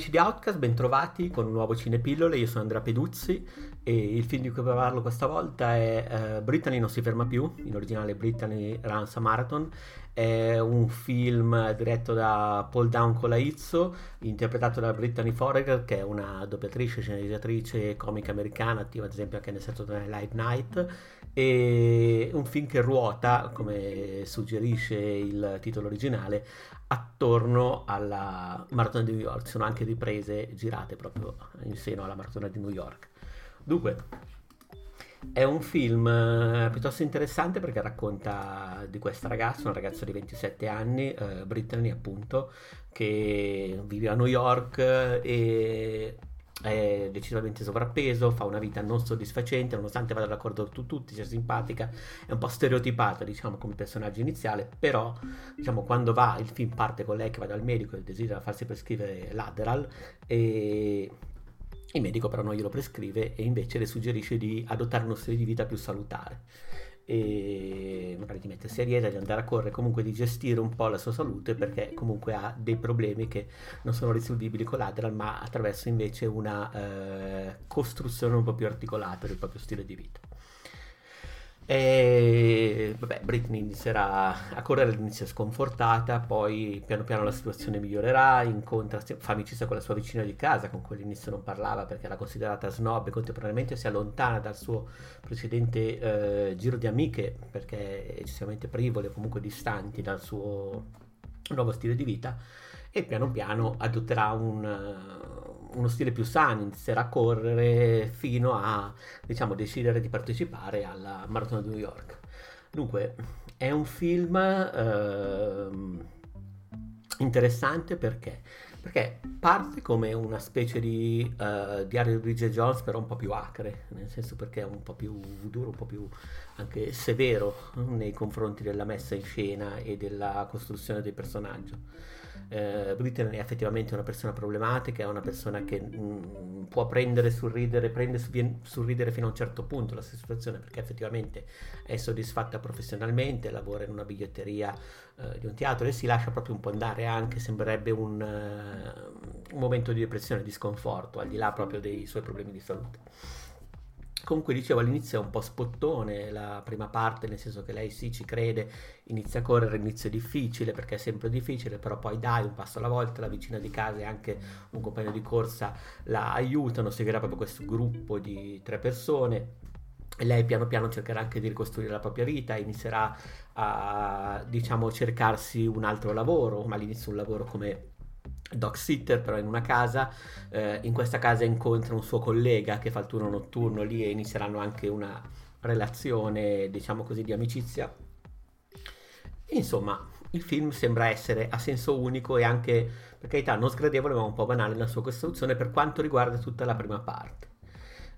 amici di Outcast, bentrovati con un nuovo Cinepillole, io sono Andrea Peduzzi e il film di cui parlo questa volta è uh, Brittany non si ferma più, in originale Brittany Runs a Marathon, è un film diretto da Paul Down Colaizzo, interpretato da Brittany Foreger che è una doppiatrice, sceneggiatrice comica americana, attiva ad esempio anche nel Saturday Night Night e un film che ruota, come suggerisce il titolo originale, attorno alla maratona di New York. Sono anche riprese girate proprio in seno alla maratona di New York. Dunque, è un film eh, piuttosto interessante perché racconta di questa ragazza, una ragazza di 27 anni, eh, Brittany appunto, che vive a New York e è decisamente sovrappeso, fa una vita non soddisfacente, nonostante vada d'accordo con tutti, sia simpatica, è un po' stereotipata, diciamo, come personaggio iniziale, però, diciamo, quando va, il film parte con lei che va dal medico e desidera farsi prescrivere l'Adderall e il medico però non glielo prescrive e invece le suggerisce di adottare uno stile di vita più salutare. E magari di mettersi a dieta, di andare a correre, comunque di gestire un po' la sua salute perché comunque ha dei problemi che non sono risolvibili con l'Adderall ma attraverso invece una eh, costruzione un po' più articolata del proprio stile di vita. E vabbè, Britney inizierà a correre all'inizio sconfortata, poi piano piano la situazione migliorerà, incontra, fa amicizia con la sua vicina di casa, con cui all'inizio non parlava perché era considerata snob e contemporaneamente si allontana dal suo precedente eh, giro di amiche perché è eccessivamente privole o comunque distanti dal suo nuovo stile di vita e piano piano adotterà un uno stile più sano, inizierà a correre fino a diciamo, decidere di partecipare alla Maratona di New York. Dunque, è un film eh, interessante perché? Perché parte come una specie di uh, diario di Bridget Jones, però un po' più acre, nel senso perché è un po' più duro, un po' più anche severo nei confronti della messa in scena e della costruzione del personaggio eh, Britney è effettivamente una persona problematica, è una persona che mh, mm, può prendere sul ridere, prende sul ridere fino a un certo punto la situazione perché effettivamente è soddisfatta professionalmente, lavora in una biglietteria eh, di un teatro e si lascia proprio un po' andare anche, sembrerebbe un, uh, un momento di depressione, di sconforto, al di là proprio dei suoi problemi di salute. Comunque dicevo all'inizio è un po' spottone la prima parte, nel senso che lei sì ci crede, inizia a correre, inizio è difficile perché è sempre difficile, però poi dai un passo alla volta, la vicina di casa e anche un compagno di corsa la aiutano, seguirà proprio questo gruppo di tre persone. E lei piano piano cercherà anche di ricostruire la propria vita, inizierà a diciamo cercarsi un altro lavoro, ma all'inizio un lavoro come dog sitter però in una casa eh, in questa casa incontra un suo collega che fa il turno notturno lì e inizieranno anche una relazione diciamo così di amicizia. Insomma il film sembra essere a senso unico e anche per carità non sgradevole ma un po' banale nella sua costruzione per quanto riguarda tutta la prima parte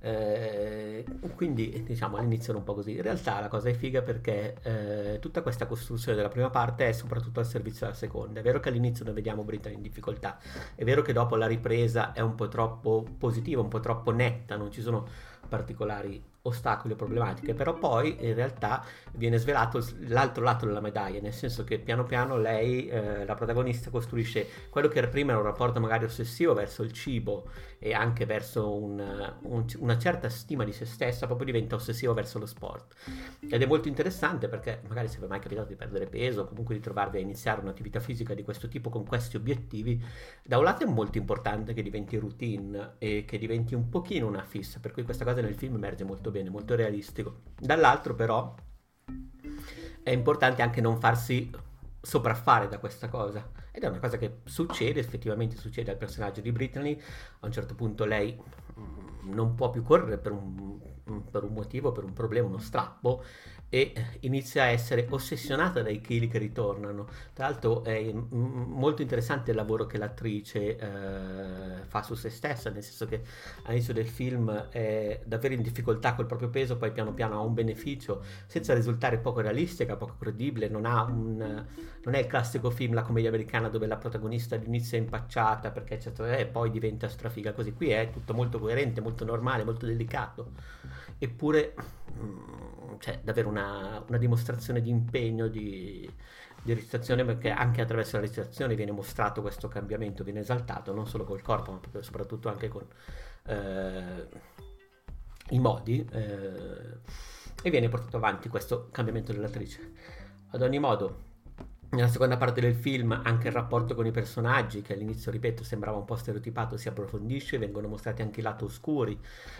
eh, quindi diciamo all'inizio era un po' così. In realtà la cosa è figa perché eh, tutta questa costruzione della prima parte è soprattutto al servizio della seconda. È vero che all'inizio noi vediamo Brittany in difficoltà, è vero che dopo la ripresa è un po' troppo positiva, un po' troppo netta, non ci sono particolari ostacoli o problematiche, però poi in realtà viene svelato l'altro lato della medaglia, nel senso che piano piano lei, eh, la protagonista, costruisce quello che prima era un rapporto magari ossessivo verso il cibo e anche verso un, un, una certa stima di se stessa, proprio diventa ossessivo verso lo sport. Ed è molto interessante perché magari se vi è mai capitato di perdere peso o comunque di trovarvi a iniziare un'attività fisica di questo tipo con questi obiettivi, da un lato è molto importante che diventi routine e che diventi un pochino una fissa, per cui questa cosa nel film emerge molto bene, molto realistico. Dall'altro però è importante anche non farsi sopraffare da questa cosa. Ed è una cosa che succede, effettivamente succede al personaggio di Brittany. A un certo punto lei mm, non può più correre per un, per un motivo, per un problema, uno strappo e inizia a essere ossessionata dai chili che ritornano. Tra l'altro è molto interessante il lavoro che l'attrice eh, fa su se stessa, nel senso che all'inizio del film è davvero in difficoltà col proprio peso, poi piano piano ha un beneficio senza risultare poco realistica, poco credibile, non, un, non è il classico film, la commedia americana dove la protagonista all'inizio è impacciata perché eccetera, e poi diventa strafiga così. Qui è tutto molto coerente, molto normale, molto delicato. Eppure, mm, c'è davvero una, una dimostrazione di impegno, di, di recitazione perché anche attraverso la recitazione viene mostrato questo cambiamento, viene esaltato non solo col corpo ma soprattutto anche con eh, i modi eh, e viene portato avanti questo cambiamento dell'attrice. Ad ogni modo, nella seconda parte del film anche il rapporto con i personaggi, che all'inizio, ripeto, sembrava un po' stereotipato, si approfondisce, vengono mostrati anche i lati oscuri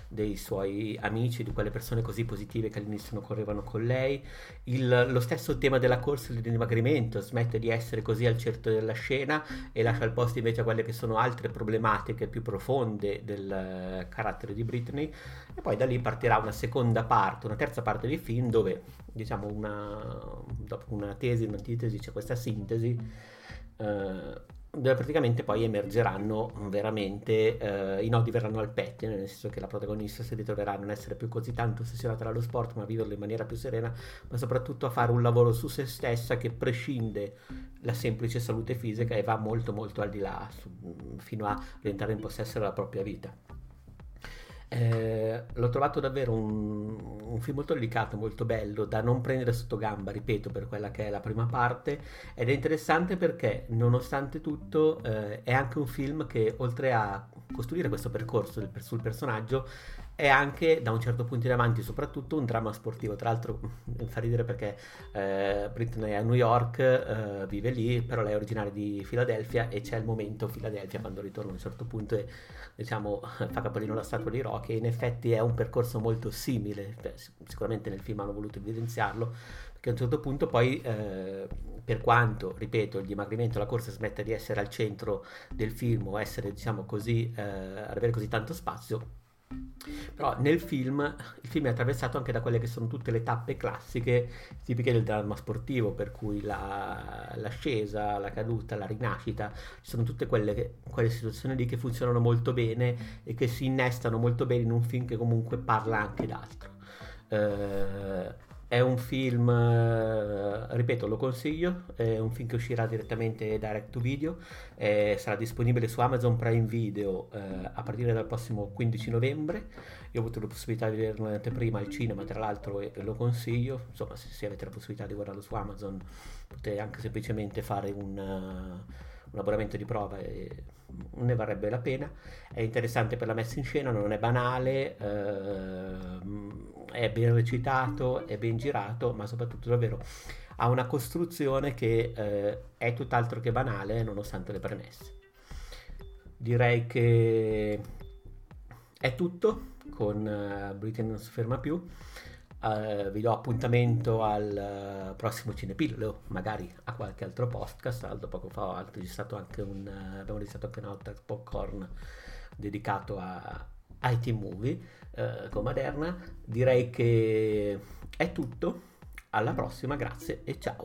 dei suoi amici, di quelle persone così positive che all'inizio non correvano con lei. Il, lo stesso tema della corsa e del dimagrimento smette di essere così al centro della scena e lascia il posto invece a quelle che sono altre problematiche più profonde del carattere di Britney. E poi da lì partirà una seconda parte, una terza parte del film dove, diciamo, una, dopo una tesi, un'antitesi, c'è questa sintesi eh, dove praticamente poi emergeranno veramente eh, i nodi verranno al pettine, nel senso che la protagonista si ritroverà a non essere più così tanto ossessionata dallo sport, ma a viverlo in maniera più serena, ma soprattutto a fare un lavoro su se stessa che prescinde la semplice salute fisica e va molto molto al di là, su, fino a diventare in possesso della propria vita. Eh, l'ho trovato davvero un, un, film molto delicato, molto bello, da non prendere sotto gamba, ripeto, per quella che è la prima parte, ed è interessante perché, nonostante tutto, eh, è anche un film che, oltre a costruire questo percorso del, sul personaggio, è anche da un certo punto in avanti soprattutto un dramma sportivo. Tra l'altro fa ridere perché eh, Britney è a New York eh, vive lì però lei è originaria di Filadelfia e c'è il momento Filadelfia quando ritorna a un certo punto e diciamo fa capolino la statua di Rock e in effetti è un percorso molto simile Beh, sicuramente nel film hanno voluto evidenziarlo perché a un certo punto poi eh, per quanto ripeto il dimagrimento la corsa smetta di essere al centro del film o essere diciamo così eh, avere così tanto spazio però nel film, il film è attraversato anche da quelle che sono tutte le tappe classiche tipiche del dramma sportivo, per cui la, l'ascesa, la caduta, la rinascita, ci sono tutte quelle, quelle, situazioni lì che funzionano molto bene e che si innestano molto bene in un film che comunque parla anche d'altro. Eh, è un film, eh, ripeto, lo consiglio, è un film che uscirà direttamente direct to video, eh, sarà disponibile su Amazon Prime Video eh, a partire dal prossimo 15 novembre. Io ho avuto la possibilità di vederlo in anteprima al cinema, tra l'altro, e, lo consiglio. Insomma, se, se, avete la possibilità di guardarlo su Amazon, potete anche semplicemente fare un, uh, un abbonamento di prova e ne varrebbe la pena. È interessante per la messa in scena, non è banale. Uh, è ben recitato, è ben girato, ma soprattutto davvero ha una costruzione che eh, è tutt'altro che banale nonostante le premesse. Direi che è tutto con uh, Britain non si ferma più. Uh, vi do appuntamento al uh, prossimo Cinepillo, magari a qualche altro podcast. Aldo poco fa ho registrato anche un, uh, abbiamo registrato anche un altro popcorn dedicato a, IT movie eh, con Maderna. Direi che è tutto. Alla prossima, grazie e ciao.